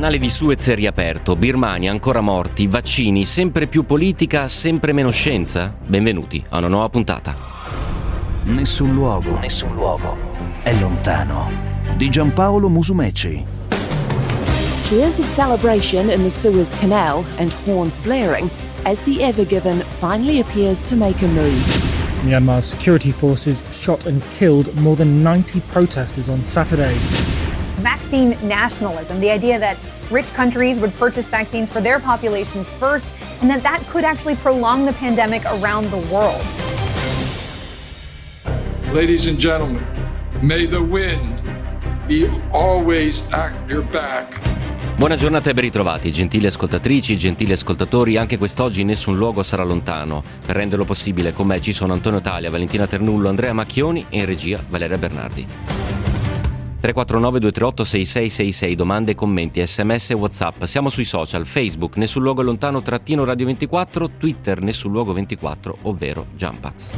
canale di Suez è riaperto, Birmania ancora morti, vaccini, sempre più politica, sempre meno scienza? Benvenuti a una nuova puntata. Nessun luogo, nessun luogo è lontano. Di Giampaolo Musumeci. Cheers of celebration in the Suez Canal and horns blaring as the Ever Given finally appears to make a move. Myanmar's security forces shot and killed more than 90 protesters on Saturday. Vaccine nationalism, the idea that rich countries would purchase vaccines for their populations first, and that that could actually prolong the pandemic around the world. Ladies and gentlemen, may the wind be always at your back. Buona giornata e ben ritrovati, gentili ascoltatrici, gentili ascoltatori. Anche quest'oggi nessun luogo sarà lontano. Per renderlo possibile, con me ci sono Antonio Talia, Valentina Ternullo, Andrea Macchioni e in regia Valeria Bernardi. 349 238 6666 domande, commenti, sms whatsapp. Siamo sui social, Facebook, nessun luogo lontano trattino radio 24, Twitter, nessun luogo 24, ovvero Jumpaz.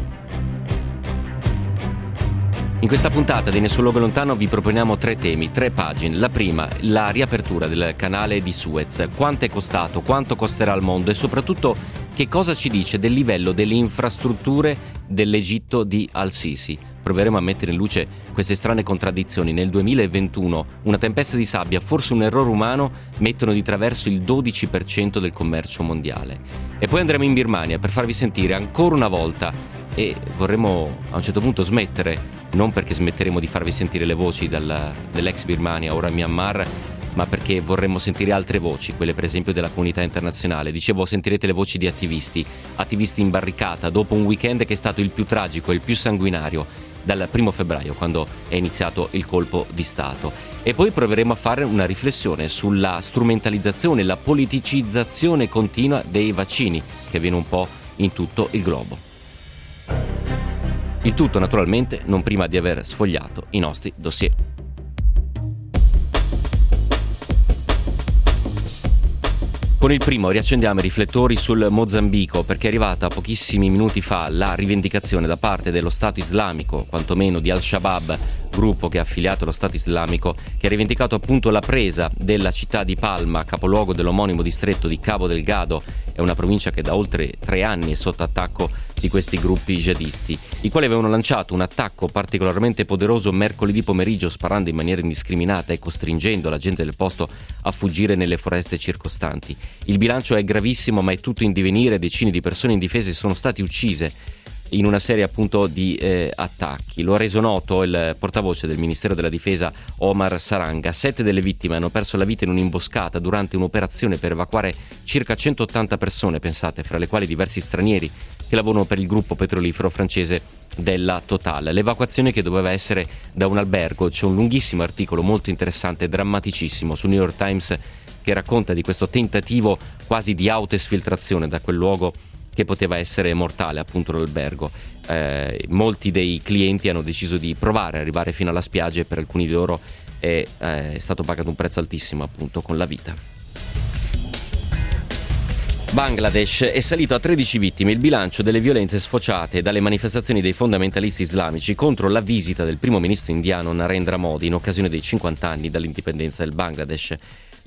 In questa puntata di Nessun Luogo Lontano vi proponiamo tre temi, tre pagine. La prima, la riapertura del canale di Suez. Quanto è costato, quanto costerà al mondo e soprattutto che cosa ci dice del livello delle infrastrutture dell'Egitto di Al-Sisi. Proveremo a mettere in luce queste strane contraddizioni. Nel 2021 una tempesta di sabbia, forse un errore umano, mettono di traverso il 12% del commercio mondiale. E poi andremo in Birmania per farvi sentire ancora una volta e vorremmo a un certo punto smettere, non perché smetteremo di farvi sentire le voci dal, dell'ex Birmania, ora Myanmar, ma perché vorremmo sentire altre voci, quelle per esempio della comunità internazionale. Dicevo, sentirete le voci di attivisti, attivisti in barricata, dopo un weekend che è stato il più tragico, il più sanguinario dal primo febbraio, quando è iniziato il colpo di Stato. E poi proveremo a fare una riflessione sulla strumentalizzazione, la politicizzazione continua dei vaccini, che avviene un po' in tutto il globo. Il tutto naturalmente non prima di aver sfogliato i nostri dossier. Con il primo riaccendiamo i riflettori sul Mozambico perché è arrivata pochissimi minuti fa la rivendicazione da parte dello Stato islamico, quantomeno di Al-Shabaab, gruppo che è affiliato allo Stato islamico, che ha rivendicato appunto la presa della città di Palma, capoluogo dell'omonimo distretto di Cabo Delgado, è una provincia che da oltre tre anni è sotto attacco di questi gruppi jihadisti, i quali avevano lanciato un attacco particolarmente poderoso mercoledì pomeriggio sparando in maniera indiscriminata e costringendo la gente del posto a fuggire nelle foreste circostanti. Il bilancio è gravissimo ma è tutto in divenire, decine di persone indifese sono state uccise in una serie appunto di eh, attacchi. Lo ha reso noto il portavoce del Ministero della Difesa Omar Saranga. Sette delle vittime hanno perso la vita in un'imboscata durante un'operazione per evacuare circa 180 persone, pensate, fra le quali diversi stranieri che lavorano per il gruppo petrolifero francese della Total. L'evacuazione che doveva essere da un albergo, c'è un lunghissimo articolo molto interessante, drammaticissimo sul New York Times che racconta di questo tentativo quasi di autoesfiltrazione da quel luogo che poteva essere mortale appunto l'albergo. Eh, molti dei clienti hanno deciso di provare ad arrivare fino alla spiaggia e per alcuni di loro è, eh, è stato pagato un prezzo altissimo appunto con la vita. Bangladesh è salito a 13 vittime il bilancio delle violenze sfociate dalle manifestazioni dei fondamentalisti islamici contro la visita del primo ministro indiano Narendra Modi in occasione dei 50 anni dall'indipendenza del Bangladesh.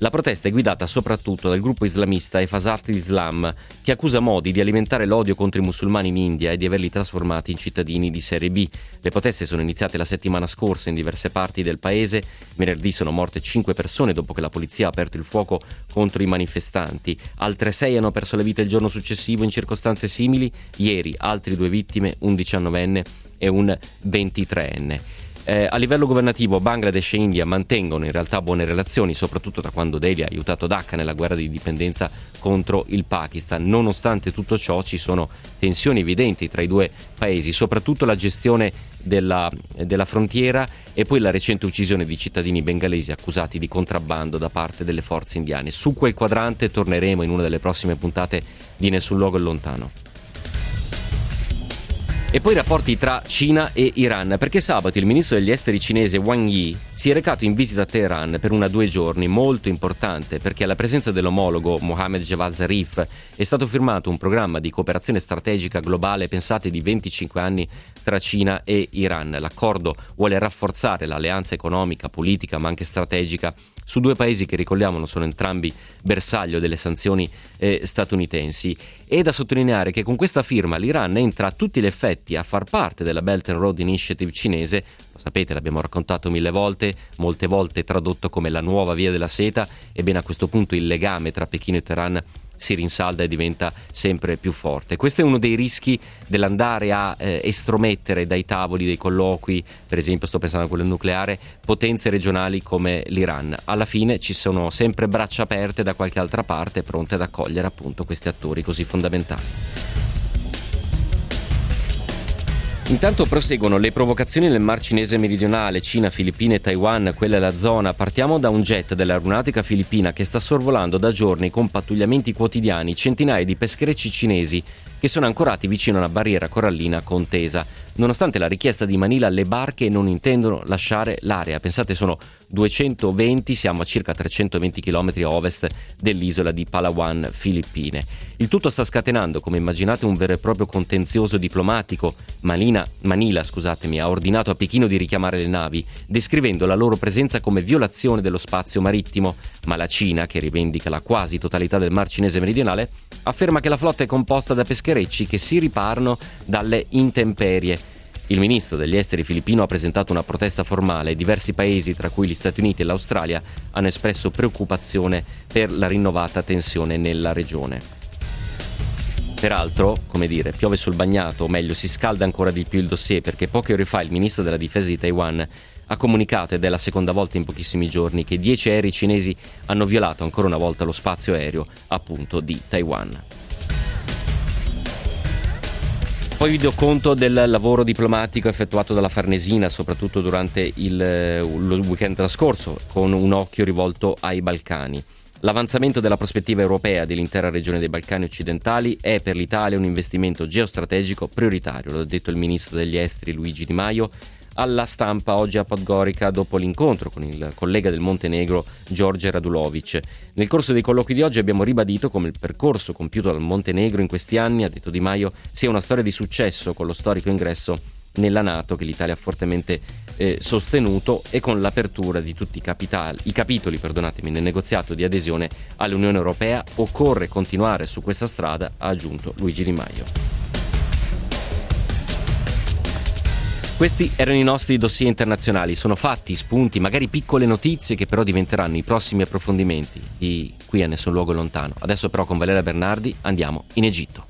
La protesta è guidata soprattutto dal gruppo islamista Efasat Islam, che accusa Modi di alimentare l'odio contro i musulmani in India e di averli trasformati in cittadini di serie B. Le proteste sono iniziate la settimana scorsa in diverse parti del paese. Venerdì sono morte 5 persone dopo che la polizia ha aperto il fuoco contro i manifestanti. Altre 6 hanno perso la vita il giorno successivo in circostanze simili. Ieri altre due vittime, un 19enne e un 23enne. Eh, a livello governativo Bangladesh e India mantengono in realtà buone relazioni, soprattutto da quando Delhi ha aiutato Dhaka nella guerra di dipendenza contro il Pakistan. Nonostante tutto ciò ci sono tensioni evidenti tra i due paesi, soprattutto la gestione della, della frontiera e poi la recente uccisione di cittadini bengalesi accusati di contrabbando da parte delle forze indiane. Su quel quadrante torneremo in una delle prossime puntate di Nessun luogo è lontano. E poi i rapporti tra Cina e Iran, perché sabato il ministro degli esteri cinese Wang Yi si è recato in visita a Teheran per una due giorni molto importante perché alla presenza dell'omologo Mohammed Javad Zarif è stato firmato un programma di cooperazione strategica globale pensate di 25 anni tra Cina e Iran. L'accordo vuole rafforzare l'alleanza economica, politica ma anche strategica su due paesi che ricordiamolo sono entrambi bersaglio delle sanzioni eh, statunitensi. E da sottolineare che con questa firma l'Iran entra a tutti gli effetti a far parte della Belt and Road Initiative cinese, lo sapete, l'abbiamo raccontato mille volte, molte volte tradotto come la nuova via della seta, ebbene a questo punto il legame tra Pechino e Teheran si rinsalda e diventa sempre più forte. Questo è uno dei rischi dell'andare a eh, estromettere dai tavoli dei colloqui, per esempio sto pensando a quello nucleare, potenze regionali come l'Iran. Alla fine ci sono sempre braccia aperte da qualche altra parte pronte ad accogliere appunto questi attori così fondamentali. Intanto proseguono le provocazioni nel Mar Cinese meridionale, Cina, Filippine, Taiwan, quella è la zona. Partiamo da un jet dell'aeronautica filippina che sta sorvolando da giorni con pattugliamenti quotidiani centinaia di pescherecci cinesi che sono ancorati vicino a una barriera corallina contesa. Nonostante la richiesta di Manila, le barche non intendono lasciare l'area. Pensate, sono 220, siamo a circa 320 km a ovest dell'isola di Palawan, Filippine. Il tutto sta scatenando, come immaginate, un vero e proprio contenzioso diplomatico. Manila, Manila ha ordinato a Pechino di richiamare le navi, descrivendo la loro presenza come violazione dello spazio marittimo, ma la Cina, che rivendica la quasi totalità del Mar Cinese meridionale, afferma che la flotta è composta da pescherecci che si riparano dalle intemperie. Il ministro degli esteri filippino ha presentato una protesta formale e diversi paesi, tra cui gli Stati Uniti e l'Australia, hanno espresso preoccupazione per la rinnovata tensione nella regione. Peraltro, come dire, piove sul bagnato, o meglio, si scalda ancora di più il dossier perché poche ore fa il ministro della difesa di Taiwan ha comunicato, ed è la seconda volta in pochissimi giorni, che 10 aerei cinesi hanno violato ancora una volta lo spazio aereo, appunto, di Taiwan. Poi vi do conto del lavoro diplomatico effettuato dalla Farnesina, soprattutto durante il, il weekend trascorso, con un occhio rivolto ai Balcani. L'avanzamento della prospettiva europea dell'intera regione dei Balcani occidentali è per l'Italia un investimento geostrategico prioritario, lo ha detto il ministro degli esteri Luigi Di Maio alla stampa oggi a Podgorica dopo l'incontro con il collega del Montenegro Giorge Radulovic. Nel corso dei colloqui di oggi abbiamo ribadito come il percorso compiuto dal Montenegro in questi anni, ha detto Di Maio, sia una storia di successo con lo storico ingresso nella Nato che l'Italia ha fortemente eh, sostenuto e con l'apertura di tutti i, capitali, i capitoli nel negoziato di adesione all'Unione Europea occorre continuare su questa strada, ha aggiunto Luigi Di Maio. Questi erano i nostri dossier internazionali, sono fatti, spunti, magari piccole notizie che però diventeranno i prossimi approfondimenti di qui a Nessun Luogo Lontano. Adesso però con Valeria Bernardi andiamo in Egitto.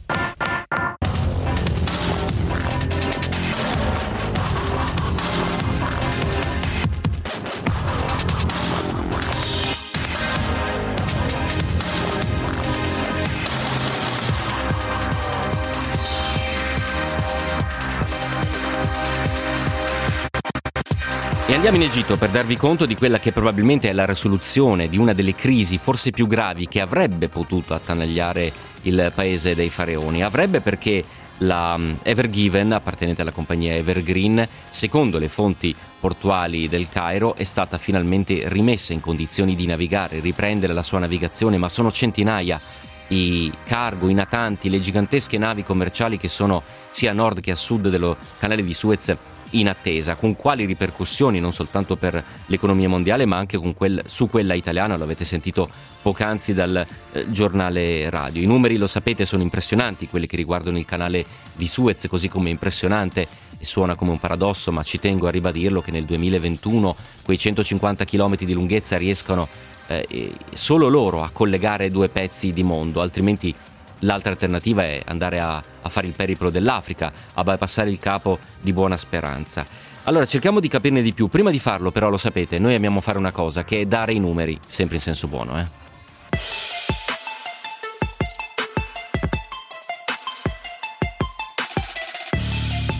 Andiamo in Egitto per darvi conto di quella che probabilmente è la risoluzione di una delle crisi forse più gravi che avrebbe potuto attanagliare il paese dei faraoni. Avrebbe perché la mm, Evergiven, appartenente alla compagnia Evergreen, secondo le fonti portuali del Cairo, è stata finalmente rimessa in condizioni di navigare, riprendere la sua navigazione, ma sono centinaia i cargo, i natanti, le gigantesche navi commerciali che sono sia a nord che a sud dello canale di Suez in attesa, con quali ripercussioni non soltanto per l'economia mondiale ma anche quel, su quella italiana, lo avete sentito poc'anzi dal eh, giornale radio. I numeri lo sapete sono impressionanti, quelli che riguardano il canale di Suez, così come impressionante e suona come un paradosso, ma ci tengo a ribadirlo che nel 2021 quei 150 km di lunghezza riescono eh, solo loro a collegare due pezzi di mondo, altrimenti L'altra alternativa è andare a, a fare il periplo dell'Africa, a bypassare il capo di Buona Speranza. Allora cerchiamo di capirne di più. Prima di farlo, però, lo sapete, noi amiamo fare una cosa che è dare i numeri, sempre in senso buono, eh.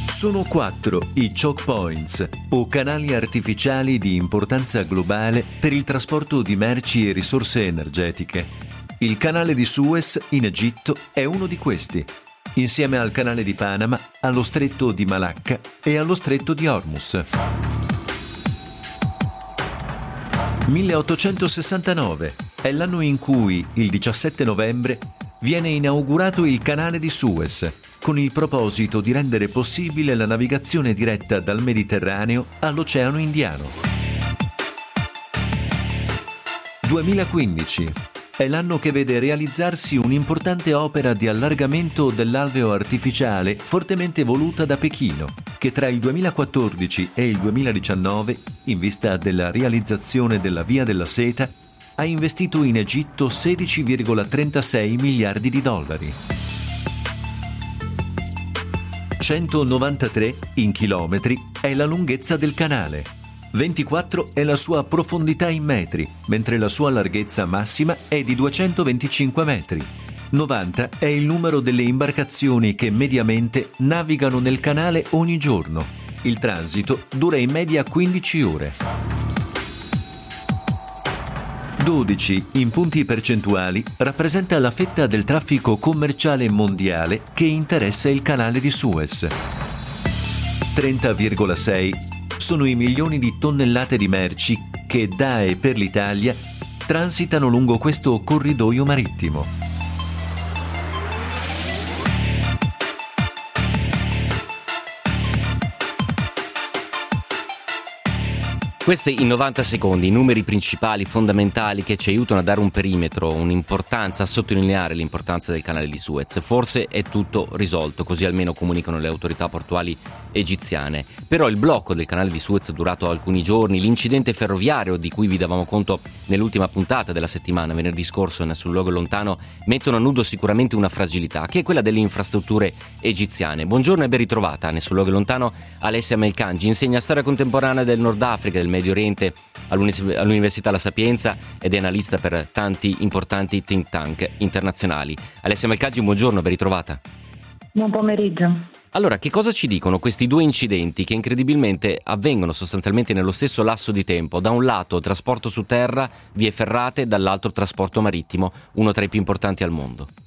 Sono quattro i choke points, o canali artificiali di importanza globale per il trasporto di merci e risorse energetiche il canale di Suez in Egitto è uno di questi, insieme al canale di Panama, allo stretto di Malacca e allo stretto di Hormuz. 1869 è l'anno in cui, il 17 novembre, viene inaugurato il canale di Suez, con il proposito di rendere possibile la navigazione diretta dal Mediterraneo all'Oceano Indiano. 2015 è l'anno che vede realizzarsi un'importante opera di allargamento dell'alveo artificiale fortemente voluta da Pechino, che tra il 2014 e il 2019, in vista della realizzazione della Via della Seta, ha investito in Egitto 16,36 miliardi di dollari. 193 in chilometri è la lunghezza del canale 24 è la sua profondità in metri, mentre la sua larghezza massima è di 225 metri. 90 è il numero delle imbarcazioni che mediamente navigano nel canale ogni giorno. Il transito dura in media 15 ore. 12 in punti percentuali rappresenta la fetta del traffico commerciale mondiale che interessa il canale di Suez. 30,6 sono i milioni di tonnellate di merci che da e per l'Italia transitano lungo questo corridoio marittimo. Questi in 90 secondi, i numeri principali, fondamentali che ci aiutano a dare un perimetro, un'importanza, a sottolineare l'importanza del canale di Suez. Forse è tutto risolto, così almeno comunicano le autorità portuali egiziane. Però il blocco del canale di Suez durato alcuni giorni, l'incidente ferroviario di cui vi davamo conto nell'ultima puntata della settimana, venerdì scorso in sul luogo lontano, mettono a nudo sicuramente una fragilità, che è quella delle infrastrutture egiziane. Buongiorno e ben ritrovata, nel sul luogo lontano Alessia Melkangi, insegna storia contemporanea del Nord Africa, del Medio Oriente all'Università La Sapienza ed è analista per tanti importanti think tank internazionali. Alessia Melcaggi, buongiorno, ben ritrovata. Buon pomeriggio. Allora, che cosa ci dicono questi due incidenti che incredibilmente avvengono sostanzialmente nello stesso lasso di tempo? Da un lato trasporto su terra, vie ferrate, dall'altro trasporto marittimo, uno tra i più importanti al mondo.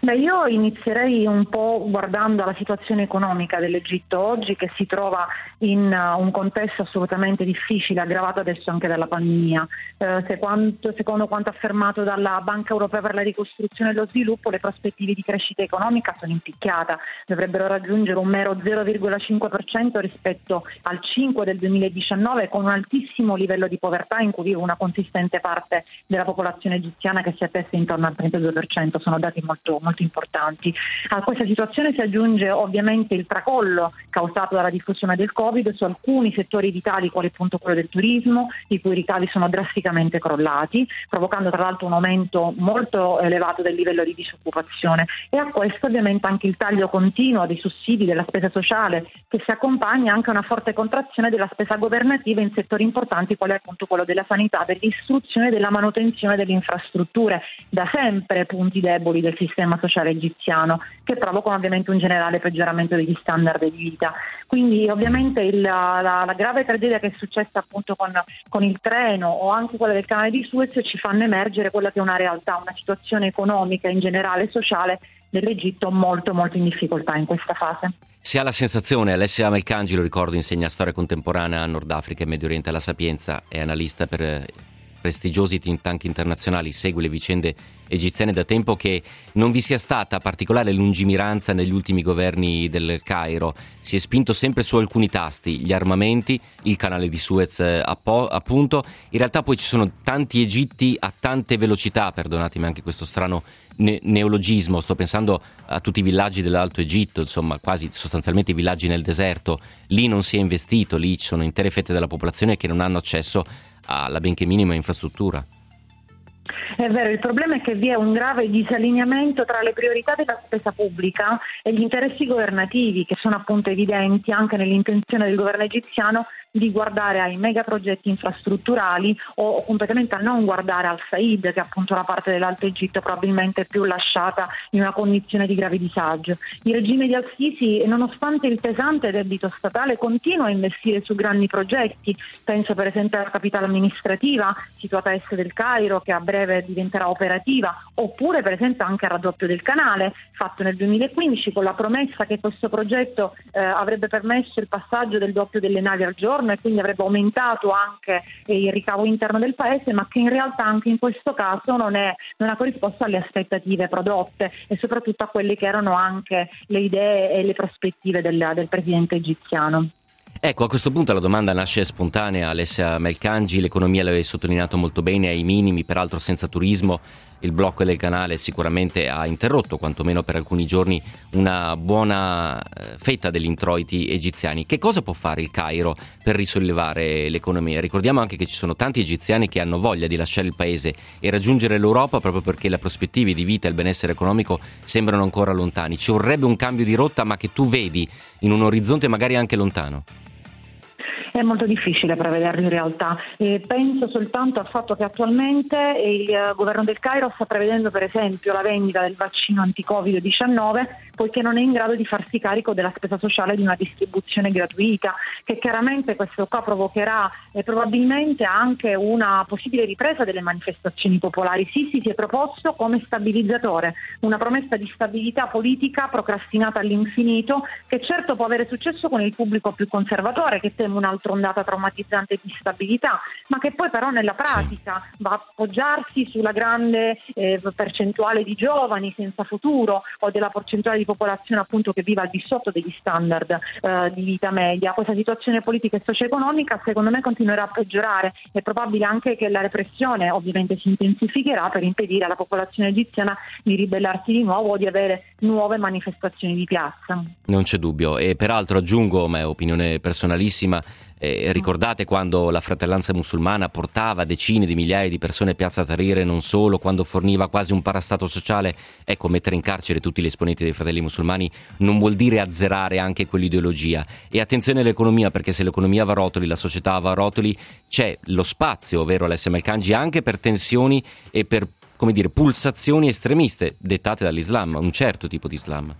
Beh, io inizierei un po' guardando alla situazione economica dell'Egitto oggi che si trova in uh, un contesto assolutamente difficile, aggravato adesso anche dalla pandemia. Eh, secondo, secondo quanto affermato dalla Banca Europea per la ricostruzione e lo sviluppo, le prospettive di crescita economica sono in picchiata, dovrebbero raggiungere un mero 0,5% rispetto al 5 del 2019 con un altissimo livello di povertà in cui vive una consistente parte della popolazione egiziana che si attesta intorno al 32%, sono dati molto, molto importanti. A questa situazione si aggiunge ovviamente il tracollo causato dalla diffusione del Covid su alcuni settori vitali, quali appunto quello del turismo, i cui ricavi sono drasticamente crollati, provocando tra l'altro un aumento molto elevato del livello di disoccupazione e a questo ovviamente anche il taglio continuo dei sussidi della spesa sociale che si accompagna anche a una forte contrazione della spesa governativa in settori importanti quali appunto quello della sanità, dell'istruzione e della manutenzione delle infrastrutture, da sempre punti deboli del sistema sociale egiziano, che provocano ovviamente un generale peggioramento degli standard di vita. Quindi ovviamente il, la, la, grave tragedia che è successa appunto con, con, il treno o anche quella del canale di Suez ci fanno emergere quella che è una realtà, una situazione economica in generale e sociale dell'Egitto molto molto in difficoltà in questa fase. Si ha la sensazione, Alessia Melcangi, lo ricordo, insegna storia contemporanea a Nord Africa e Medio Oriente alla Sapienza, è analista per prestigiosi think tank internazionali, segue le vicende egiziane da tempo che non vi sia stata particolare lungimiranza negli ultimi governi del Cairo. Si è spinto sempre su alcuni tasti, gli armamenti, il canale di Suez eh, appunto. In realtà poi ci sono tanti Egitti a tante velocità, perdonatemi anche questo strano ne- neologismo, sto pensando a tutti i villaggi dell'Alto Egitto, insomma quasi sostanzialmente i villaggi nel deserto. Lì non si è investito, lì ci sono intere fette della popolazione che non hanno accesso alla benché minima infrastruttura. È vero, il problema è che vi è un grave disallineamento tra le priorità della spesa pubblica e gli interessi governativi, che sono appunto evidenti anche nell'intenzione del governo egiziano di guardare ai megaprogetti infrastrutturali o completamente a non guardare al Said, che è appunto la parte dell'Alto Egitto probabilmente più lasciata in una condizione di grave disagio. Il regime di Al-Sisi, nonostante il pesante debito statale, continua a investire su grandi progetti. Penso per esempio alla capitale amministrativa situata a est del Cairo, che a breve diventerà operativa, oppure per esempio anche al raddoppio del canale, fatto nel 2015 con la promessa che questo progetto eh, avrebbe permesso il passaggio del doppio delle navi al giorno giorno e quindi avrebbe aumentato anche il ricavo interno del paese, ma che in realtà anche in questo caso non, è, non ha corrisposto alle aspettative prodotte e soprattutto a quelle che erano anche le idee e le prospettive del, del presidente egiziano. Ecco, a questo punto la domanda nasce spontanea. Alessia Melcangi, l'economia l'avevi sottolineato molto bene, ai minimi, peraltro senza turismo. Il blocco del canale sicuramente ha interrotto, quantomeno per alcuni giorni, una buona eh, fetta degli introiti egiziani. Che cosa può fare il Cairo per risollevare l'economia? Ricordiamo anche che ci sono tanti egiziani che hanno voglia di lasciare il paese e raggiungere l'Europa proprio perché le prospettive di vita e il benessere economico sembrano ancora lontani. Ci vorrebbe un cambio di rotta, ma che tu vedi in un orizzonte magari anche lontano. È molto difficile prevederlo in realtà. E penso soltanto al fatto che attualmente il governo del Cairo sta prevedendo per esempio la vendita del vaccino anti-Covid-19 poiché non è in grado di farsi carico della spesa sociale di una distribuzione gratuita, che chiaramente questo qua provocherà eh, probabilmente anche una possibile ripresa delle manifestazioni popolari. Sisi si è proposto come stabilizzatore, una promessa di stabilità politica procrastinata all'infinito, che certo può avere successo con il pubblico più conservatore, che teme un'altra ondata traumatizzante di stabilità, ma che poi però nella pratica sì. va a appoggiarsi sulla grande eh, percentuale di giovani senza futuro o della percentuale di popolazione appunto che vive al di sotto degli standard eh, di vita media. Questa situazione politica e socio-economica secondo me continuerà a peggiorare. È probabile anche che la repressione ovviamente si intensificherà per impedire alla popolazione egiziana di ribellarsi di nuovo o di avere nuove manifestazioni di piazza. Non c'è dubbio e peraltro aggiungo, ma è opinione personalissima, eh, ricordate quando la fratellanza musulmana portava decine di migliaia di persone a Piazza Tahrir e non solo, quando forniva quasi un parastato sociale? Ecco, mettere in carcere tutti gli esponenti dei fratelli musulmani non vuol dire azzerare anche quell'ideologia. E attenzione all'economia, perché se l'economia va a rotoli, la società va a rotoli, c'è lo spazio, ovvero l'SML Kanji, anche per tensioni e per come dire, pulsazioni estremiste dettate dall'Islam, un certo tipo di Islam.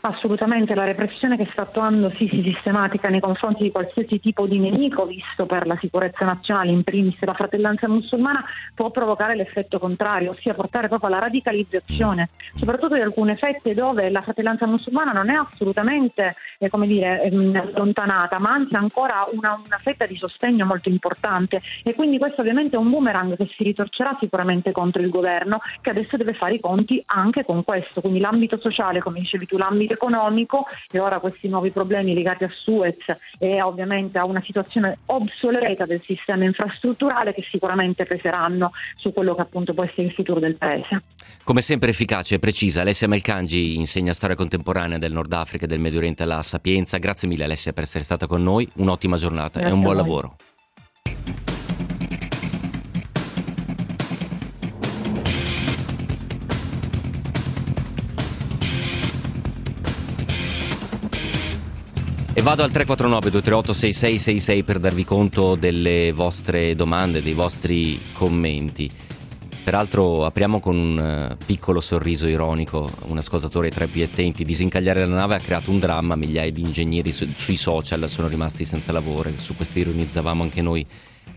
Assolutamente, la repressione che sta attuando Sisi sistematica nei confronti di qualsiasi tipo di nemico visto per la sicurezza nazionale, in primis la fratellanza musulmana, può provocare l'effetto contrario, ossia portare proprio alla radicalizzazione, soprattutto di alcune fette dove la fratellanza musulmana non è assolutamente eh, dire, ehm, allontanata, ma anzi ancora una, una fetta di sostegno molto importante. E quindi questo ovviamente è un boomerang che si ritorcerà sicuramente contro il governo che adesso deve fare i conti anche con questo, quindi l'ambito sociale, come dicevi tu, l'ambito economico e ora questi nuovi problemi legati a Suez e ovviamente a una situazione obsoleta del sistema infrastrutturale che sicuramente peseranno su quello che appunto può essere il futuro del paese. Come sempre efficace e precisa, Alessia Melcangi insegna storia contemporanea del Nord Africa e del Medio Oriente alla Sapienza. Grazie mille Alessia per essere stata con noi, un'ottima giornata Grazie e un buon lavoro. E vado al 349 238 6666 per darvi conto delle vostre domande, dei vostri commenti. Peraltro apriamo con un eh, piccolo sorriso ironico, un ascoltatore tra i più attenti, disincagliare la nave ha creato un dramma, migliaia di ingegneri su- sui social sono rimasti senza lavoro, su questo ironizzavamo anche noi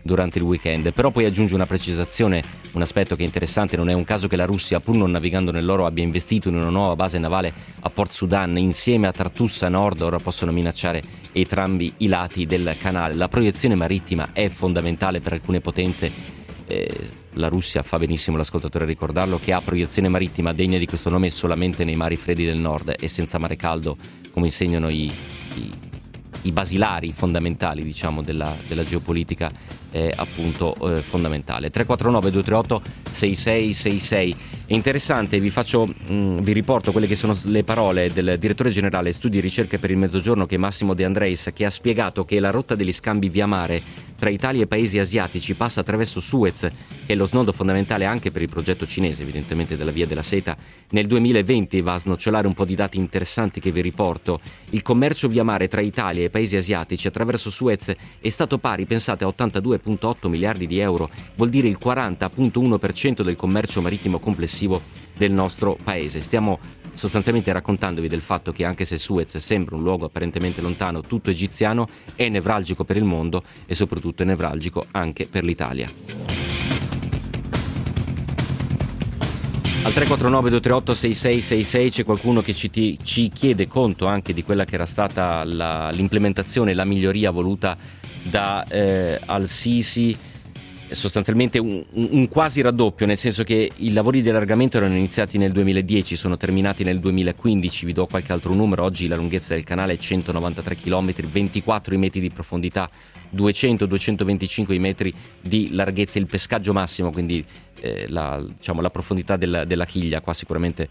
durante il weekend. Però poi aggiunge una precisazione, un aspetto che è interessante, non è un caso che la Russia, pur non navigando nell'oro, abbia investito in una nuova base navale a Port Sudan insieme a Tartussa Nord, ora possono minacciare entrambi i lati del canale. La proiezione marittima è fondamentale per alcune potenze. Eh, la Russia fa benissimo l'ascoltatore a ricordarlo che ha proiezione marittima degna di questo nome solamente nei mari freddi del nord e senza mare caldo come insegnano i, i i basilari fondamentali diciamo, della, della, geopolitica è appunto eh, fondamentale. 349 238 6666. È interessante, vi, faccio, mh, mm, vi riporto quelle che sono le parole del direttore generale studi e ricerche per il mezzogiorno che è Massimo De Andreis che ha spiegato che la rotta degli scambi via mare tra Italia e paesi asiatici passa attraverso Suez, che è lo snodo fondamentale anche per il progetto cinese, evidentemente della Via della Seta. Nel 2020 va a snocciolare un po' di dati interessanti che vi riporto. Il commercio via mare tra Italia e paesi asiatici attraverso Suez è stato pari, pensate, a 82,8 miliardi di euro, vuol dire il 40,1% del commercio marittimo complessivo del nostro paese. Stiamo sostanzialmente raccontandovi del fatto che anche se Suez sembra un luogo apparentemente lontano, tutto egiziano, è nevralgico per il mondo e soprattutto è nevralgico anche per l'Italia. Al 349 238 6666 c'è qualcuno che ci, ti, ci, chiede conto anche di quella che era stata la, l'implementazione, la miglioria voluta da eh, Al-Sisi sostanzialmente un, un, quasi raddoppio, nel senso che i lavori di allargamento erano iniziati nel 2010, sono terminati nel 2015, vi do qualche altro numero, oggi la lunghezza del canale è 193 km, 24 i metri di profondità, 200-225 metri di larghezza, il pescaggio massimo, quindi eh, la, diciamo, la, profondità della, della chiglia, qua sicuramente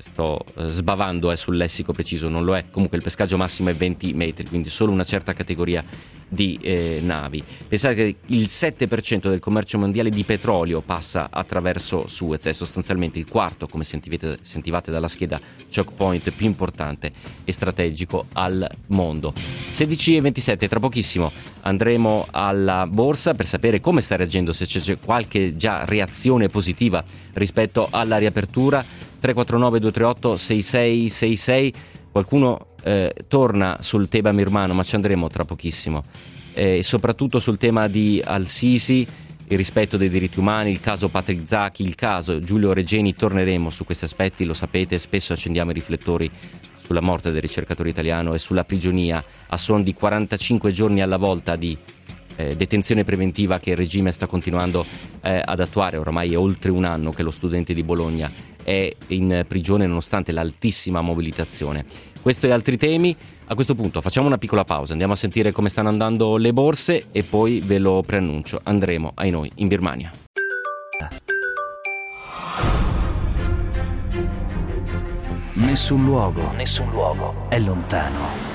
sto eh, sbavando eh, sul lessico preciso, non lo è, comunque il pescaggio massimo è 20 metri, quindi solo una certa categoria di eh, navi. Pensate che il 7% del commercio mondiale di petrolio passa attraverso Suez, è sostanzialmente il quarto, come sentivate, sentivate dalla scheda choke point più importante e strategico al mondo. 16 e 27, tra pochissimo andremo alla borsa per sapere come sta reagendo, se c'è qualche già reazione positiva rispetto alla riapertura 349 238 6666 qualcuno eh, torna sul tema Mirmano ma ci andremo tra pochissimo. Eh, soprattutto sul tema di Al-Sisi il rispetto dei diritti umani, il caso Patrick Zacchi, il caso Giulio Regeni, torneremo su questi aspetti, lo sapete, spesso accendiamo i riflettori sulla morte del ricercatore italiano e sulla prigionia a suon di 45 giorni alla volta di eh, detenzione preventiva che il regime sta continuando eh, ad attuare, ormai è oltre un anno che lo studente di Bologna è in prigione nonostante l'altissima mobilitazione. Questo e altri temi. A questo punto facciamo una piccola pausa, andiamo a sentire come stanno andando le borse e poi ve lo preannuncio, andremo ai noi in Birmania. Nessun luogo, nessun luogo è lontano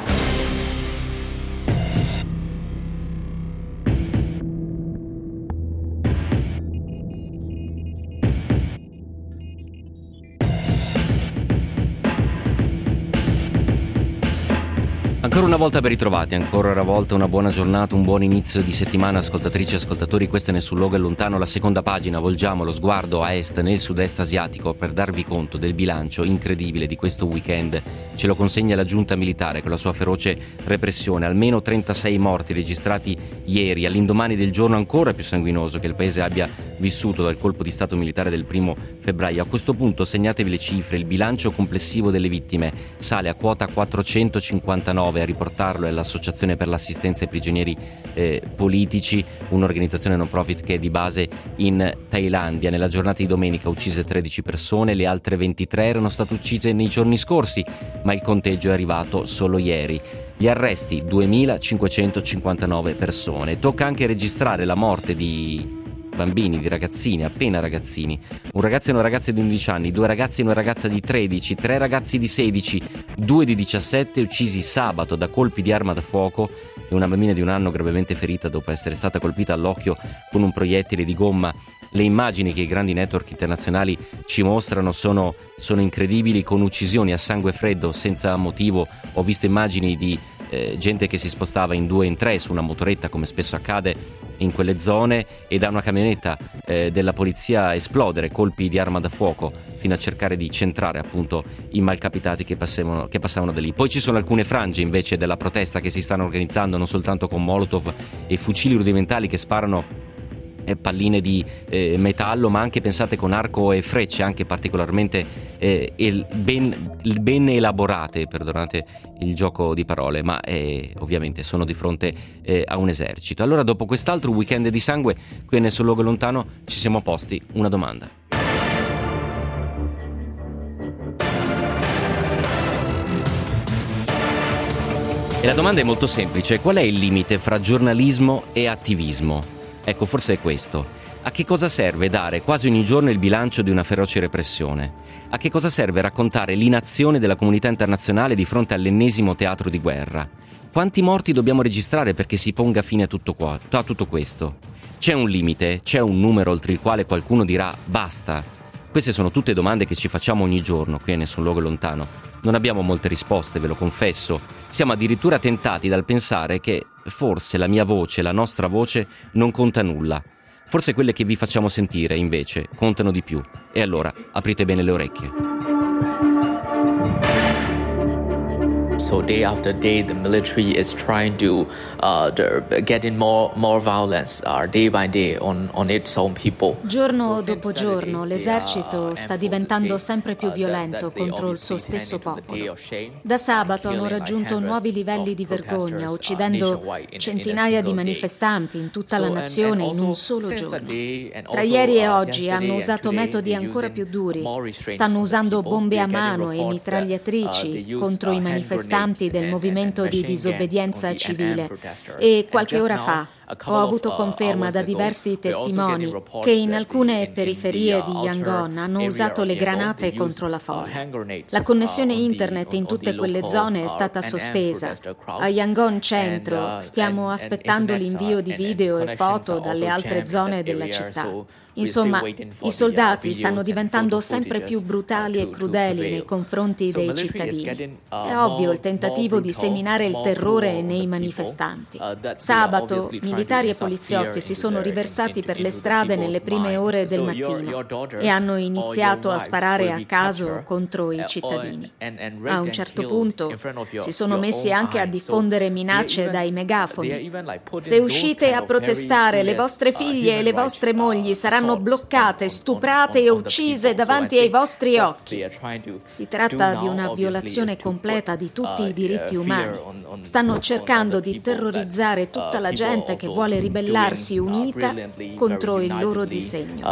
Ancora una volta ben ritrovati, ancora una volta una buona giornata, un buon inizio di settimana, ascoltatrici e ascoltatori. Questo è Nessun Luogo è lontano, la seconda pagina. Volgiamo lo sguardo a est nel sud-est asiatico per darvi conto del bilancio incredibile di questo weekend. Ce lo consegna la giunta militare con la sua feroce repressione. Almeno 36 morti registrati ieri, all'indomani del giorno ancora più sanguinoso che il paese abbia vissuto dal colpo di Stato militare del primo febbraio. A questo punto segnatevi le cifre, il bilancio complessivo delle vittime sale a quota 459 a riportarlo è l'Associazione per l'assistenza ai prigionieri eh, politici, un'organizzazione non profit che è di base in Thailandia. Nella giornata di domenica uccise 13 persone, le altre 23 erano state uccise nei giorni scorsi, ma il conteggio è arrivato solo ieri. Gli arresti 2559 persone. Tocca anche registrare la morte di bambini, di ragazzini, appena ragazzini, un ragazzo e una ragazza di 11 anni, due ragazzi e una ragazza di 13, tre ragazzi di 16, due di 17 uccisi sabato da colpi di arma da fuoco e una bambina di un anno gravemente ferita dopo essere stata colpita all'occhio con un proiettile di gomma. Le immagini che i grandi network internazionali ci mostrano sono, sono incredibili, con uccisioni a sangue freddo, senza motivo. Ho visto immagini di eh, gente che si spostava in due in tre su una motoretta, come spesso accade in quelle zone e da una camionetta eh, della polizia esplodere colpi di arma da fuoco fino a cercare di centrare appunto i malcapitati che passavano, che passavano da lì. Poi ci sono alcune frange invece della protesta che si stanno organizzando non soltanto con molotov e fucili rudimentali che sparano palline di eh, metallo, ma anche pensate con arco e frecce, anche particolarmente eh, ben, ben, elaborate, perdonate il gioco di parole, ma eh, ovviamente sono di fronte eh, a un esercito. Allora, dopo quest'altro weekend di sangue, qui nel suo luogo lontano ci siamo posti una domanda. E la domanda è molto semplice, qual è il limite fra giornalismo e attivismo? Ecco, forse è questo. A che cosa serve dare quasi ogni giorno il bilancio di una feroce repressione? A che cosa serve raccontare l'inazione della comunità internazionale di fronte all'ennesimo teatro di guerra? Quanti morti dobbiamo registrare perché si ponga fine a tutto, qua, a tutto questo? C'è un limite, c'è un numero oltre il quale qualcuno dirà basta. Queste sono tutte domande che ci facciamo ogni giorno qui a nessun luogo lontano. Non abbiamo molte risposte, ve lo confesso. Siamo addirittura tentati dal pensare che forse la mia voce, la nostra voce, non conta nulla. Forse quelle che vi facciamo sentire, invece, contano di più. E allora aprite bene le orecchie. So day after day, the military is trying to uh, get in more more violence uh, day by day on, on its own people. Giorno dopo giorno l'esercito sta diventando sempre più uh, violento contro il suo stesso popolo. Da sabato hanno raggiunto nuovi livelli di vergogna, uh, uccidendo centinaia di manifestanti in tutta la nazione in un solo giorno. Tra ieri e uh, oggi hanno usato metodi ancora più duri. Stanno usando bombe a mano e mitragliatrici contro i manifestanti manifestanti del movimento di disobbedienza civile. e qualche ora fa ho avuto conferma da diversi testimoni che in alcune periferie di Yangon hanno usato le granate contro la folla. La connessione internet in tutte quelle zone è stata sospesa. A Yangon centro stiamo aspettando l'invio di video e foto dalle altre zone della città. Insomma, i soldati stanno diventando sempre più brutali e crudeli nei confronti dei cittadini. È ovvio il tentativo di seminare il terrore nei manifestanti. Sabato, militari e poliziotti si sono riversati per le strade nelle prime ore del mattino e hanno iniziato a sparare a caso contro i cittadini. A un certo punto si sono messi anche a diffondere minacce dai megafoni. Se uscite a protestare, le vostre figlie e le vostre mogli saranno bloccate, stuprate e uccise davanti ai vostri occhi. Si tratta di una violazione completa di tutti i diritti umani. Stanno cercando di terrorizzare tutta la gente che vuole ribellarsi unita contro il loro disegno.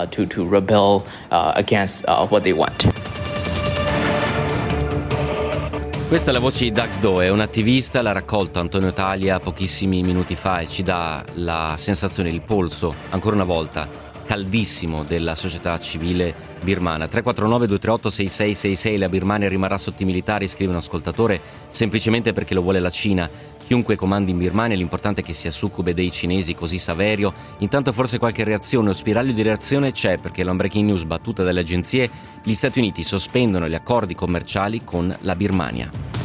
Questa è la voce di Dax Doe, è un attivista, l'ha raccolto Antonio Taglia pochissimi minuti fa e ci dà la sensazione, il polso, ancora una volta, caldissimo della società civile birmana. 349 238 6666 la Birmania rimarrà sotto i militari, scrive un ascoltatore, semplicemente perché lo vuole la Cina. Chiunque comandi in Birmania, l'importante è che sia succube dei cinesi, così Saverio. Intanto forse qualche reazione o spiraglio di reazione c'è perché la breaking news battuta dalle agenzie, gli Stati Uniti sospendono gli accordi commerciali con la Birmania.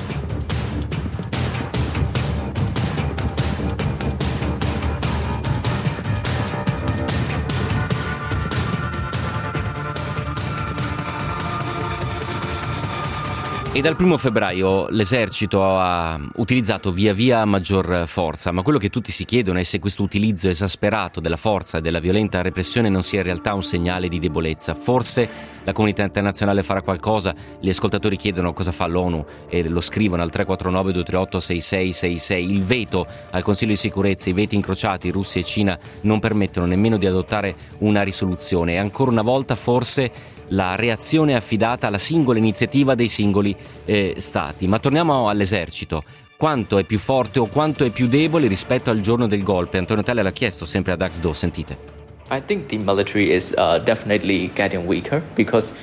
E dal primo febbraio l'esercito ha utilizzato via via maggior forza, ma quello che tutti si chiedono è se questo utilizzo esasperato della forza e della violenta repressione non sia in realtà un segnale di debolezza. Forse la comunità internazionale farà qualcosa, gli ascoltatori chiedono cosa fa l'ONU e lo scrivono al 349 238 6666. Il veto al Consiglio di sicurezza, i veti incrociati Russia e Cina non permettono nemmeno di adottare una risoluzione e ancora una volta forse la reazione è affidata alla singola iniziativa dei singoli eh, stati. Ma torniamo all'esercito. Quanto è più forte o quanto è più debole rispetto al giorno del golpe? Antonio Telle l'ha chiesto sempre ad Axdo, sentite.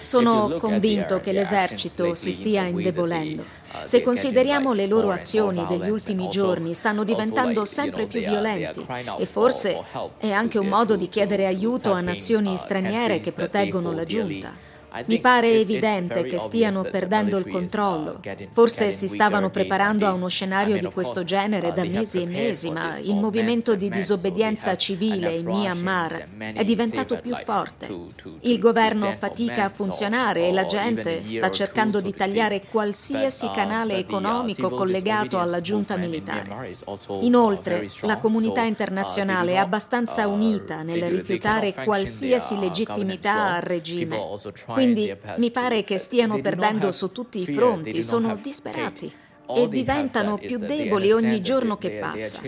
Sono convinto che l'esercito si stia indebolendo. Uh, Se consideriamo le loro azioni degli ultimi giorni, stanno diventando sempre più violenti e forse è anche un modo di chiedere aiuto a nazioni uh, straniere che proteggono la giunta. Mi pare evidente che stiano perdendo il controllo. Forse si stavano preparando a uno scenario di questo genere da mesi e mesi, ma il movimento di disobbedienza civile in Myanmar è diventato più forte. Il governo fatica a funzionare e la gente sta cercando di tagliare qualsiasi canale economico collegato alla giunta militare. Inoltre, la comunità internazionale è abbastanza unita nel rifiutare qualsiasi legittimità al regime. Quindi mi pare che stiano perdendo su tutti i fronti, sono disperati e diventano più deboli ogni giorno che passa.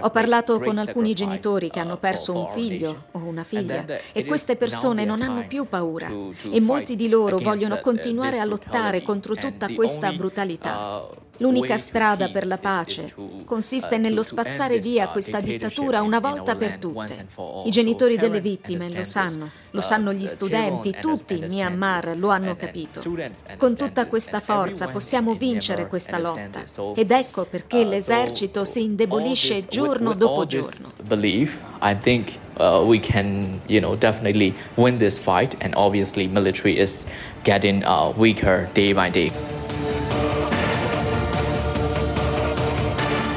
Ho parlato con alcuni genitori che hanno perso un figlio o una figlia e queste persone non hanno più paura e molti di loro vogliono continuare a lottare contro tutta questa brutalità. L'unica strada per la pace consiste nello spazzare via questa dittatura una volta per tutte. I genitori delle vittime lo sanno, lo sanno gli studenti, tutti in Myanmar lo hanno capito. Con tutta questa forza possiamo vincere questa lotta ed ecco perché l'esercito si indebolisce giorno dopo giorno. Uh, we can, you know, definitely win this fight, and obviously, military is getting uh, weaker day by day.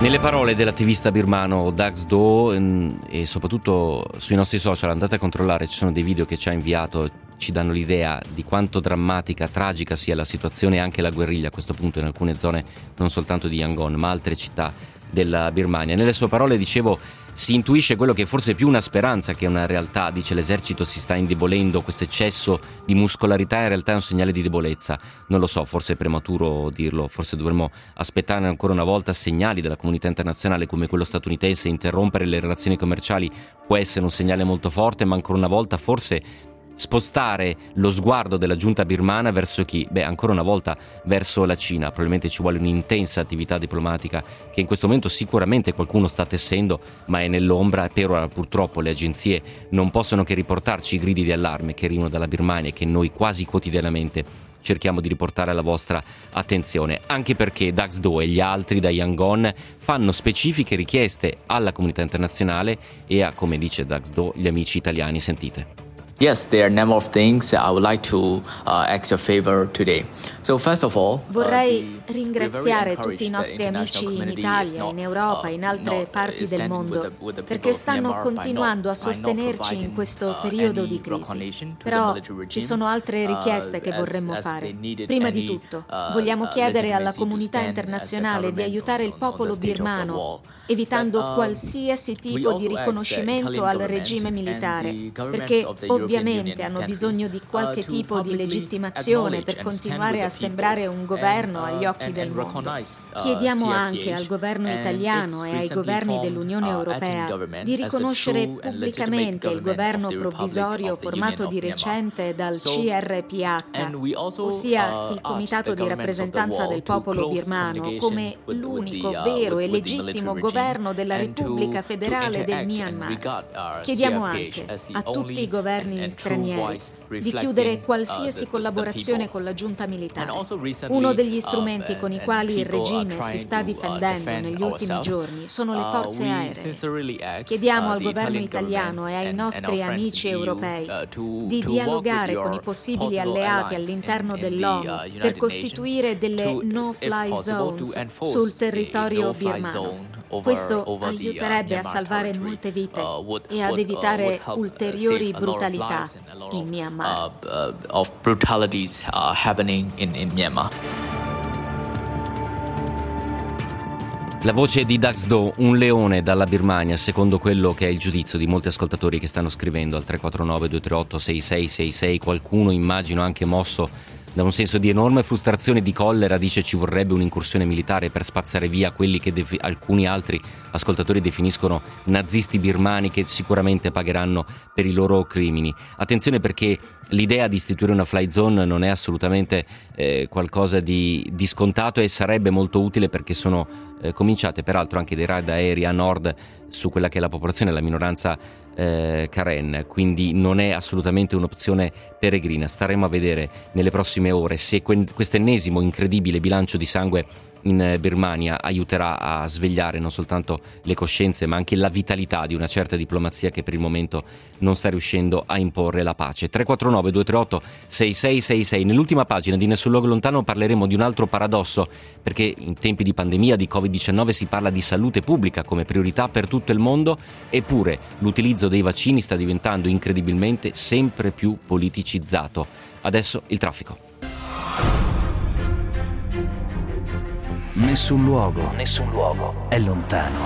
Nelle parole dell'attivista birmano Dax Do e soprattutto sui nostri social andate a controllare, ci sono dei video che ci ha inviato ci danno l'idea di quanto drammatica, tragica sia la situazione e anche la guerriglia a questo punto in alcune zone non soltanto di Yangon ma altre città della Birmania. Nelle sue parole dicevo si intuisce quello che è forse più una speranza che una realtà, dice l'esercito si sta indebolendo, questo eccesso di muscolarità in realtà è un segnale di debolezza, non lo so, forse è prematuro dirlo, forse dovremmo aspettare ancora una volta segnali della comunità internazionale come quello statunitense, interrompere le relazioni commerciali può essere un segnale molto forte, ma ancora una volta forse spostare lo sguardo della giunta birmana verso chi? Beh, ancora una volta verso la Cina. Probabilmente ci vuole un'intensa attività diplomatica che in questo momento sicuramente qualcuno sta tessendo, ma è nell'ombra per ora purtroppo le agenzie non possono che riportarci i gridi di allarme che arrivano dalla Birmania e che noi quasi quotidianamente cerchiamo di riportare alla vostra attenzione, anche perché Dax Do e gli altri da Yangon fanno specifiche richieste alla comunità internazionale e a, come dice Dax Do, gli amici italiani. Sentite. Yes, there are a number of things I would like to uh, ask your favor today. So first of all, uh, vorrei ringraziare tutti i nostri amici in Italia, in Europa, uh, in altre parti del mondo, perché stanno continuando a sostenerci in questo periodo di crisi. Però ci sono altre richieste che vorremmo fare. Prima di tutto, vogliamo chiedere alla comunità internazionale di aiutare il popolo birmano evitando qualsiasi tipo di riconoscimento al regime militare, perché ovviamente hanno bisogno di qualche tipo di legittimazione per continuare a sembrare un governo agli occhi del mondo. Chiediamo anche al governo italiano e ai governi dell'Unione Europea di riconoscere pubblicamente il governo provvisorio formato di recente dal CRPH, ossia il Comitato di rappresentanza del popolo birmano, come l'unico vero e legittimo governo governo della Repubblica federale del Myanmar. Chiediamo anche a tutti i governi stranieri di chiudere qualsiasi collaborazione con la giunta militare. Uno degli strumenti con i quali il regime si sta difendendo negli ultimi giorni sono le forze aeree. Chiediamo al governo italiano e ai nostri amici europei di dialogare con i possibili alleati all'interno dell'ONU per costituire delle no-fly zones sul territorio birmano. Questo uh, aiuterebbe a salvare molte vite uh, e ad evitare ulteriori brutalità in Myanmar. La voce di Dax Do, un leone dalla Birmania, secondo quello che è il giudizio di molti ascoltatori che stanno scrivendo al 349 238 6666, qualcuno immagino anche mosso da un senso di enorme frustrazione e di collera dice ci vorrebbe un'incursione militare per spazzare via quelli che defi- alcuni altri ascoltatori definiscono nazisti birmani che sicuramente pagheranno per i loro crimini. Attenzione perché l'idea di istituire una fly zone non è assolutamente eh, qualcosa di, di, scontato e sarebbe molto utile perché sono eh, cominciate peraltro anche dei raid aerei a nord su quella che è la popolazione, la minoranza eh, Karen, quindi non è assolutamente un'opzione peregrina. Staremo a vedere nelle prossime ore se que- questo ennesimo incredibile bilancio di sangue in Birmania aiuterà a svegliare non soltanto le coscienze ma anche la vitalità di una certa diplomazia che per il momento non sta riuscendo a imporre la pace. 349 238 6666. Nell'ultima pagina di Nessun luogo lontano parleremo di un altro paradosso perché in tempi di pandemia di Covid-19 si parla di salute pubblica come priorità per tutto il mondo eppure l'utilizzo dei vaccini sta diventando incredibilmente sempre più politicizzato. Adesso il traffico. Nessun luogo, nessun luogo è lontano.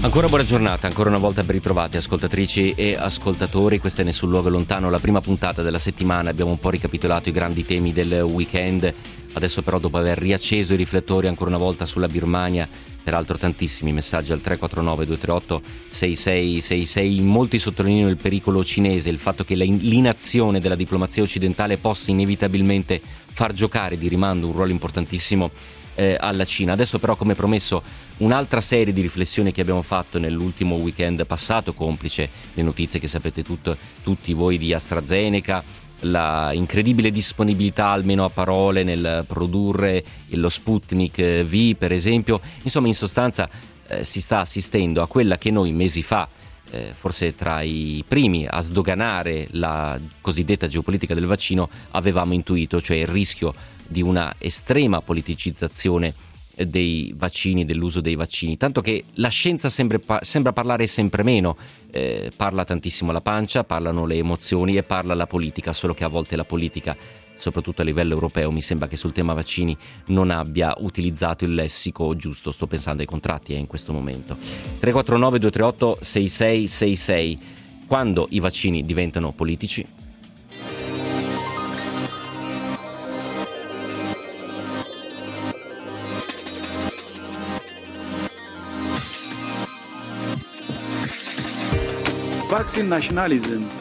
Ancora buona giornata, ancora una volta ben ritrovati ascoltatrici e ascoltatori, questa è Nessun Luogo Lontano, la prima puntata della settimana, abbiamo un po' ricapitolato i grandi temi del weekend, adesso però dopo aver riacceso i riflettori ancora una volta sulla Birmania, peraltro tantissimi messaggi al 349 238 6666, molti sottolineano il pericolo cinese, il fatto che l'inazione della diplomazia occidentale possa inevitabilmente far giocare di rimando un ruolo importantissimo eh, alla Cina. Adesso però come promesso un'altra serie di riflessioni che abbiamo fatto nell'ultimo weekend passato, complice le notizie che sapete tutto, tutti voi di AstraZeneca, la incredibile disponibilità almeno a parole nel produrre lo Sputnik V per esempio, insomma in sostanza eh, si sta assistendo a quella che noi mesi fa eh, forse tra i primi a sdoganare la cosiddetta geopolitica del vaccino, avevamo intuito, cioè il rischio di una estrema politicizzazione dei vaccini, dell'uso dei vaccini, tanto che la scienza sembra, sembra parlare sempre meno, eh, parla tantissimo la pancia, parlano le emozioni e parla la politica, solo che a volte la politica, soprattutto a livello europeo, mi sembra che sul tema vaccini non abbia utilizzato il lessico giusto, sto pensando ai contratti eh, in questo momento. 349 238 6666, quando i vaccini diventano politici?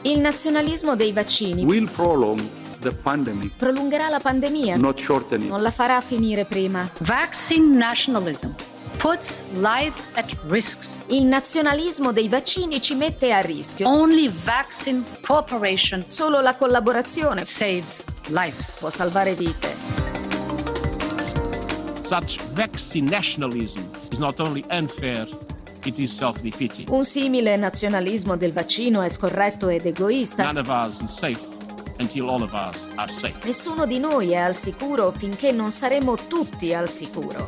Il nazionalismo dei vaccini prolungherà la pandemia, non la farà finire prima. Vaccine nationalism puts lives at risks. Il nazionalismo dei vaccini ci mette a rischio. Only vaccine cooperation Solo la collaborazione saves lives. può salvare vite. Such vaccine nationalism is not only unfair un simile nazionalismo del vaccino è scorretto ed egoista. Nessuno di noi è al sicuro finché non saremo tutti al sicuro.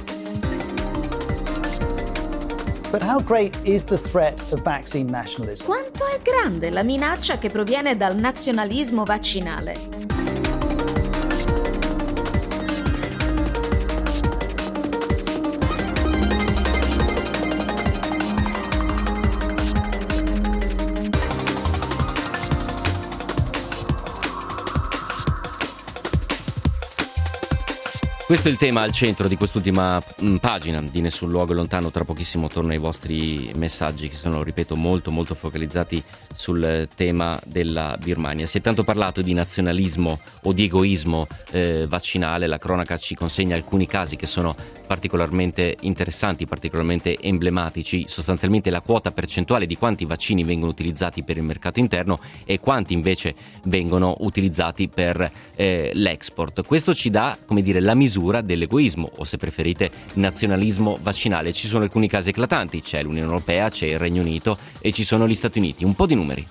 Quanto è grande la minaccia che proviene dal nazionalismo vaccinale? Questo è il tema al centro di quest'ultima mm, pagina di Nessun luogo lontano. Tra pochissimo torno ai vostri messaggi che sono, ripeto, molto molto focalizzati sul tema della Birmania. Si è tanto parlato di nazionalismo o di egoismo eh, vaccinale, la cronaca ci consegna alcuni casi che sono particolarmente interessanti, particolarmente emblematici, sostanzialmente la quota percentuale di quanti vaccini vengono utilizzati per il mercato interno e quanti invece vengono utilizzati per eh, l'export. Questo ci dà, come dire, la misura misura dell'egoismo o se preferite nazionalismo vaccinale. Ci sono alcuni casi eclatanti, c'è l'Unione Europea, c'è il Regno Unito e ci sono gli Stati Uniti. Un po' di numeri.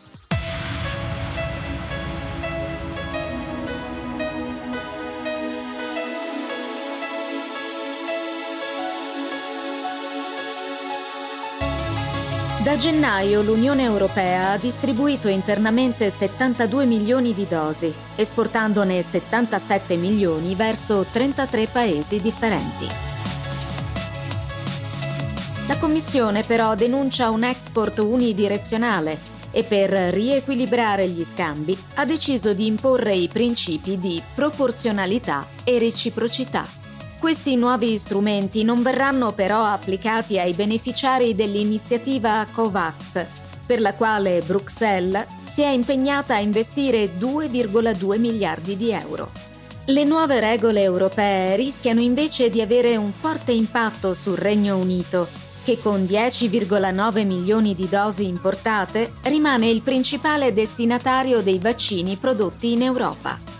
Da gennaio l'Unione Europea ha distribuito internamente 72 milioni di dosi, esportandone 77 milioni verso 33 paesi differenti. La Commissione però denuncia un export unidirezionale e per riequilibrare gli scambi ha deciso di imporre i principi di proporzionalità e reciprocità. Questi nuovi strumenti non verranno però applicati ai beneficiari dell'iniziativa COVAX, per la quale Bruxelles si è impegnata a investire 2,2 miliardi di euro. Le nuove regole europee rischiano invece di avere un forte impatto sul Regno Unito, che con 10,9 milioni di dosi importate rimane il principale destinatario dei vaccini prodotti in Europa.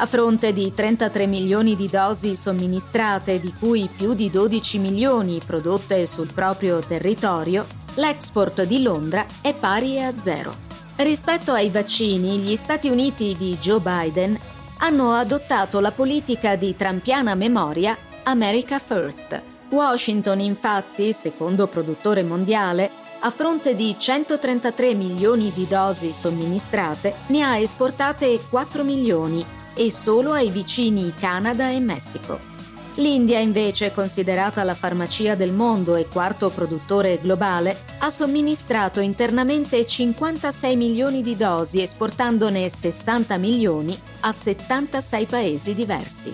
A fronte di 33 milioni di dosi somministrate, di cui più di 12 milioni prodotte sul proprio territorio, l'export di Londra è pari a zero. Rispetto ai vaccini, gli Stati Uniti di Joe Biden hanno adottato la politica di trampiana memoria America First. Washington, infatti, secondo produttore mondiale, a fronte di 133 milioni di dosi somministrate, ne ha esportate 4 milioni e solo ai vicini Canada e Messico. L'India, invece, considerata la farmacia del mondo e quarto produttore globale, ha somministrato internamente 56 milioni di dosi, esportandone 60 milioni a 76 paesi diversi.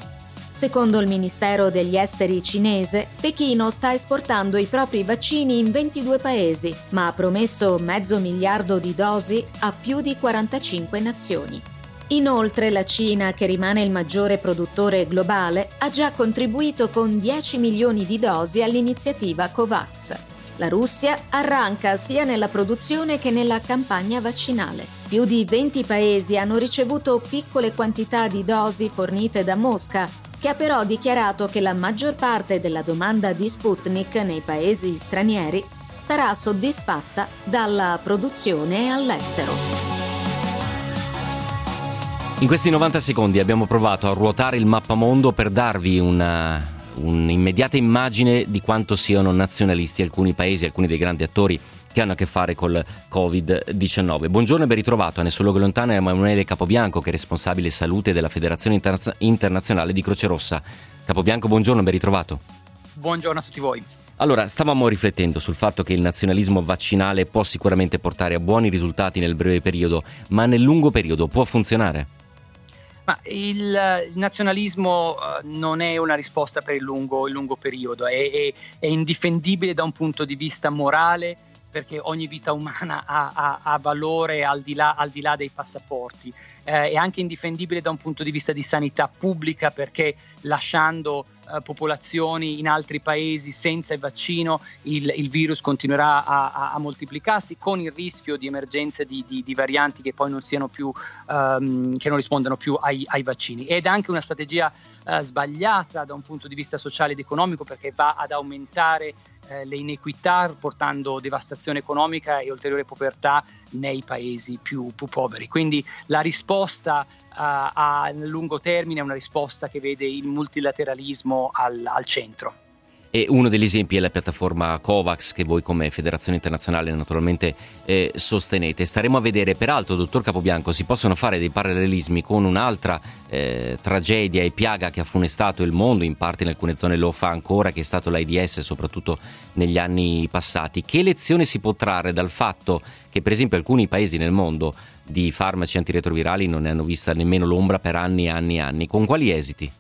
Secondo il Ministero degli Esteri cinese, Pechino sta esportando i propri vaccini in 22 paesi, ma ha promesso mezzo miliardo di dosi a più di 45 nazioni. Inoltre la Cina, che rimane il maggiore produttore globale, ha già contribuito con 10 milioni di dosi all'iniziativa COVAX. La Russia arranca sia nella produzione che nella campagna vaccinale. Più di 20 paesi hanno ricevuto piccole quantità di dosi fornite da Mosca, che ha però dichiarato che la maggior parte della domanda di Sputnik nei paesi stranieri sarà soddisfatta dalla produzione all'estero. In questi 90 secondi abbiamo provato a ruotare il mappamondo per darvi una, un'immediata immagine di quanto siano nazionalisti alcuni paesi, alcuni dei grandi attori che hanno a che fare col Covid-19. Buongiorno e ben ritrovato a Nessuno Lontano è Emanuele Capobianco, che è responsabile salute della Federazione Internazionale di Croce Rossa. Capobianco, buongiorno e ben ritrovato. Buongiorno a tutti voi. Allora, stavamo riflettendo sul fatto che il nazionalismo vaccinale può sicuramente portare a buoni risultati nel breve periodo, ma nel lungo periodo può funzionare? Ma il, nazionalismo uh, non è una risposta per il lungo, il lungo periodo, è, è, è, indifendibile da un punto di vista morale perché ogni vita umana ha, ha, ha valore al di, là, al di, là, dei passaporti. Eh, è anche indifendibile da un punto di vista di sanità pubblica perché lasciando eh, popolazioni in altri paesi senza il vaccino il, il virus continuerà a, a, a, moltiplicarsi con il rischio di emergenze di, di, di varianti che poi non siano più, um, che non rispondano più ai, ai, vaccini. Ed è anche una strategia uh, sbagliata da un punto di vista sociale ed economico perché va ad aumentare eh, le inequità portando devastazione economica e ulteriore povertà nei paesi più, più poveri. Quindi la risposta a, a lungo termine è una risposta che vede il multilateralismo al, al centro. E uno degli esempi è la piattaforma COVAX che voi come Federazione Internazionale naturalmente eh, sostenete. Staremo a vedere, peraltro, dottor Capobianco, si possono fare dei parallelismi con un'altra eh, tragedia e piaga che ha funestato il mondo, in parte in alcune zone lo fa ancora, che è stato l'AIDS, soprattutto negli anni passati. Che lezione si può trarre dal fatto che, per esempio, alcuni paesi nel mondo di farmaci antiretrovirali non ne hanno vista nemmeno l'ombra per anni e anni e anni? Con quali esiti?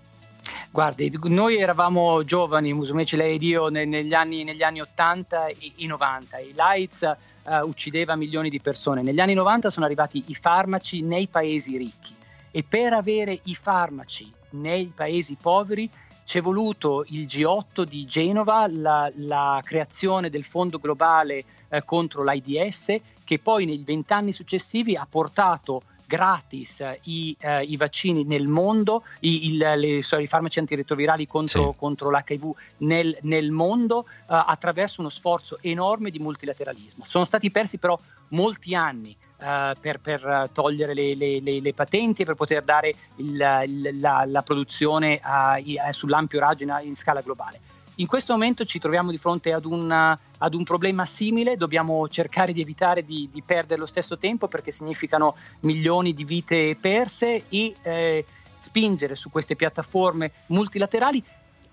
Guardi, noi eravamo giovani, Musumeci, lei ed io, negli anni, negli anni 80 e 90. Il l'AIDS uh, uccideva milioni di persone. Negli anni 90 sono arrivati i farmaci nei paesi ricchi e per avere i farmaci nei paesi poveri c'è voluto il G8 di Genova, la, la creazione del fondo globale eh, contro l'AIDS, che poi nei vent'anni successivi ha portato gratis i, eh, i vaccini nel mondo, i, il, le, sorry, i farmaci antiretrovirali contro, sì. contro l'HIV nel, nel mondo eh, attraverso uno sforzo enorme di multilateralismo. Sono stati persi però molti anni Uh, per, per, togliere le, le, le, le, patenti e per poter dare il, il, la, la, produzione a, a, sull'ampio raggio in, in, scala globale. In questo momento ci troviamo di fronte ad, una, ad un problema simile, dobbiamo cercare di evitare di, di, perdere lo stesso tempo perché significano milioni di vite perse e eh, spingere su queste piattaforme multilaterali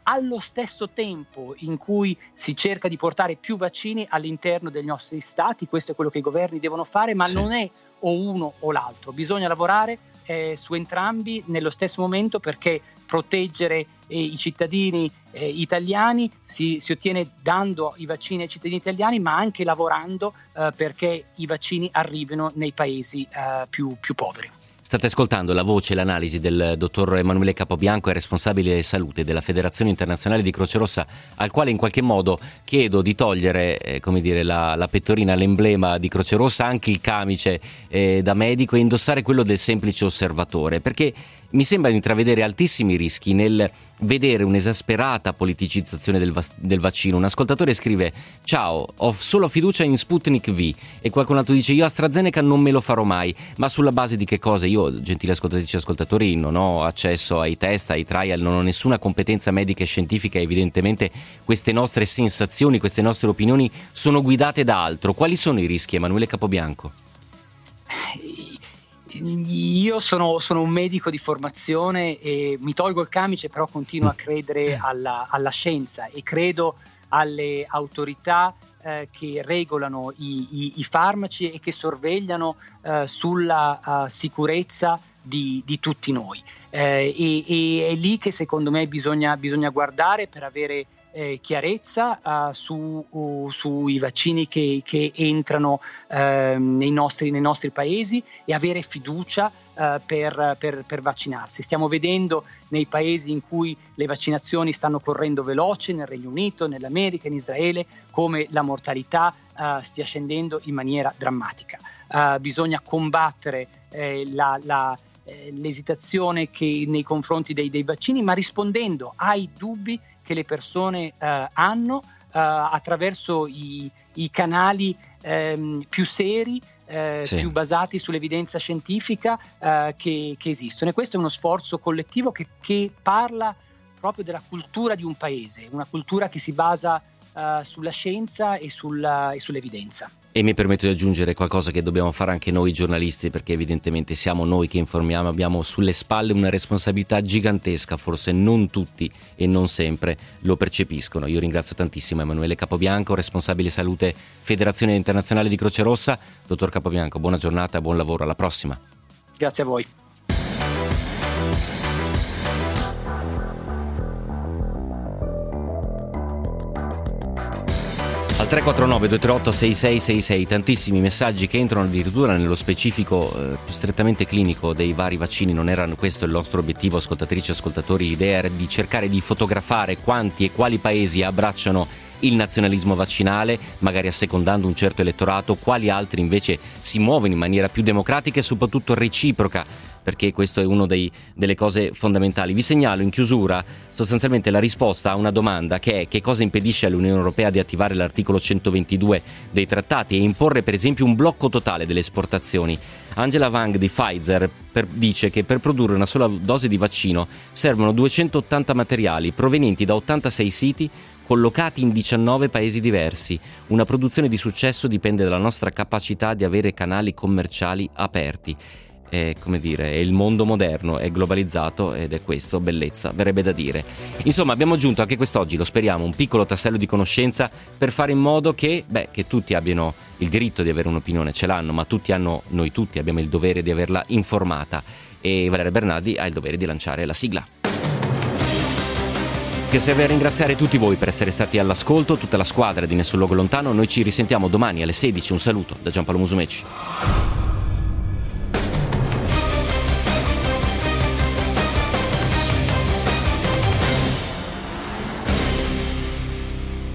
allo stesso tempo in cui si cerca di portare più vaccini all'interno dei nostri stati, questo è quello che i governi devono fare, ma sì. non è o uno o l'altro, bisogna lavorare eh, su entrambi nello stesso momento perché proteggere eh, i cittadini eh, italiani si, si, ottiene dando i vaccini ai cittadini italiani ma anche lavorando eh, perché i vaccini arrivino nei paesi eh, più, più poveri. State ascoltando la voce e l'analisi del dottor Emanuele Capobianco, è responsabile salute della Federazione Internazionale di Croce Rossa, al quale in qualche modo chiedo di togliere eh, dire, la, la, pettorina, l'emblema di Croce Rossa, anche il camice eh, da medico e indossare quello del semplice osservatore, perché mi sembra di intravedere altissimi rischi nel vedere un'esasperata politicizzazione del, va- del, vaccino. Un ascoltatore scrive: Ciao, ho solo fiducia in Sputnik V. E qualcun altro dice: Io AstraZeneca non me lo farò mai. Ma sulla base di che cosa? Io, gentili ascoltatrici e ascoltatori, non ho accesso ai test, ai trial, non ho nessuna competenza medica e scientifica. Evidentemente, queste nostre sensazioni, queste nostre opinioni sono guidate da altro. Quali sono i rischi, Emanuele Capobianco? Io sono, sono, un medico di formazione e mi tolgo il camice, però continuo a credere alla, alla scienza e credo alle autorità eh, che regolano i, i, i, farmaci e che sorvegliano eh, sulla uh, sicurezza di, di, tutti noi. Eh, e, e, è lì che secondo me bisogna, bisogna guardare per avere eh, chiarezza uh, su, uh, sui vaccini che, che entrano uh, nei, nostri, nei, nostri, paesi e avere fiducia eh, per, per, per, vaccinarsi. Stiamo vedendo nei paesi in cui le vaccinazioni stanno correndo veloce, nel Regno Unito, nell'America, in Israele, come la mortalità eh, stia scendendo in maniera drammatica. bisogna combattere la, la eh, l'esitazione che, nei confronti dei, dei, vaccini, ma rispondendo ai dubbi che le persone eh, hanno attraverso i, i canali ehm, più seri eh, sì. più basati sull'evidenza scientifica eh, che, che, esistono. E questo è uno sforzo collettivo che, che, parla proprio della cultura di un paese, una cultura che si basa eh, sulla scienza e, sulla, e sull'evidenza. E mi permetto di aggiungere qualcosa che dobbiamo fare anche noi giornalisti, perché evidentemente siamo noi che informiamo, abbiamo sulle spalle una responsabilità gigantesca, forse non tutti e non sempre lo percepiscono. Io ringrazio tantissimo Emanuele Capobianco, responsabile salute Federazione Internazionale di Croce Rossa. Dottor Capobianco, buona giornata buon lavoro, alla prossima. Grazie a voi. 349 238 6666 tantissimi messaggi che entrano addirittura nello specifico eh, più strettamente clinico dei vari vaccini, non era questo il nostro obiettivo ascoltatrici e ascoltatori, l'idea era di cercare di fotografare quanti e quali paesi abbracciano il nazionalismo vaccinale, magari assecondando un certo elettorato, quali altri invece si muovono in maniera più democratica e soprattutto reciproca perché questo è una delle cose fondamentali. Vi segnalo in chiusura sostanzialmente la risposta a una domanda che è che cosa impedisce all'Unione Europea di attivare l'articolo 122 dei trattati e imporre per esempio un blocco totale delle esportazioni. Angela Wang di Pfizer per, dice che per produrre una sola dose di vaccino servono 280 materiali provenienti da 86 siti collocati in 19 paesi diversi. Una produzione di successo dipende dalla nostra capacità di avere canali commerciali aperti è, come dire, il mondo moderno, è globalizzato ed è questo bellezza, verrebbe da dire. Insomma, abbiamo aggiunto anche quest'oggi, lo speriamo, un piccolo tassello di conoscenza per fare in modo che, beh, che tutti abbiano il diritto di avere un'opinione, ce l'hanno, ma tutti hanno, noi tutti abbiamo il dovere di averla informata e Valeria Bernardi ha il dovere di lanciare la sigla che serve a ringraziare tutti voi per essere stati all'ascolto, tutta la squadra di Nessun Luogo Lontano. Noi ci risentiamo domani alle 16. Un saluto da Giampaolo Musumeci.